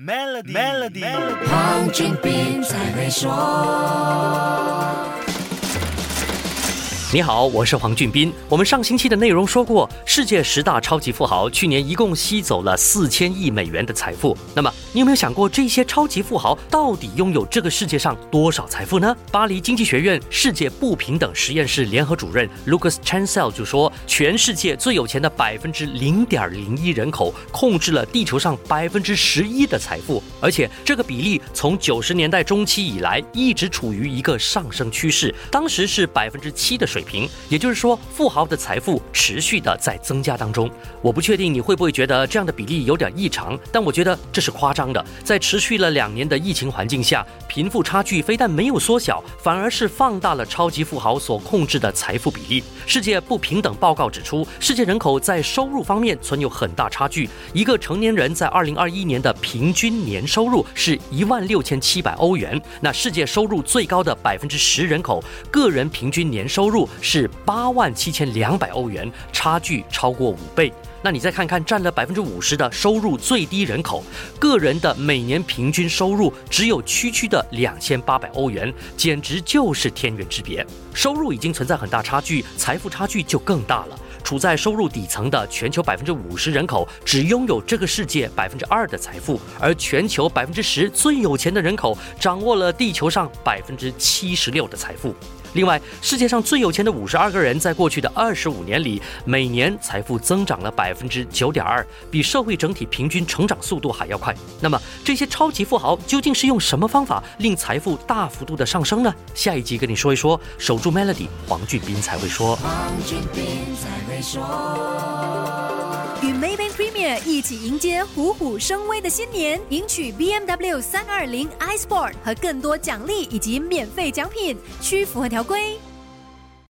Melody，Melody，黄俊斌才会说。你好，我是黄俊斌。我们上星期的内容说过，世界十大超级富豪去年一共吸走了四千亿美元的财富。那么，你有没有想过，这些超级富豪到底拥有这个世界上多少财富呢？巴黎经济学院世界不平等实验室联合主任 Lucas Chancel 就说，全世界最有钱的百分之零点零一人口控制了地球上百分之十一的财富，而且这个比例从九十年代中期以来一直处于一个上升趋势，当时是百分之七的水。水平，也就是说，富豪的财富持续的在增加当中。我不确定你会不会觉得这样的比例有点异常，但我觉得这是夸张的。在持续了两年的疫情环境下，贫富差距非但没有缩小，反而是放大了超级富豪所控制的财富比例。世界不平等报告指出，世界人口在收入方面存有很大差距。一个成年人在二零二一年的平均年收入是一万六千七百欧元，那世界收入最高的百分之十人口个人平均年收入。是八万七千两百欧元，差距超过五倍。那你再看看占了百分之五十的收入最低人口，个人的每年平均收入只有区区的两千八百欧元，简直就是天渊之别。收入已经存在很大差距，财富差距就更大了。处在收入底层的全球百分之五十人口，只拥有这个世界百分之二的财富，而全球百分之十最有钱的人口，掌握了地球上百分之七十六的财富。另外，世界上最有钱的五十二个人，在过去的二十五年里，每年财富增长了百分之九点二，比社会整体平均成长速度还要快。那么，这些超级富豪究竟是用什么方法令财富大幅度的上升呢？下一集跟你说一说。守住 Melody，黄俊斌才会说。黄俊斌才会说。一起迎接虎虎生威的新年，赢取 BMW 三二零 iSport 和更多奖励以及免费奖品，需符合条规。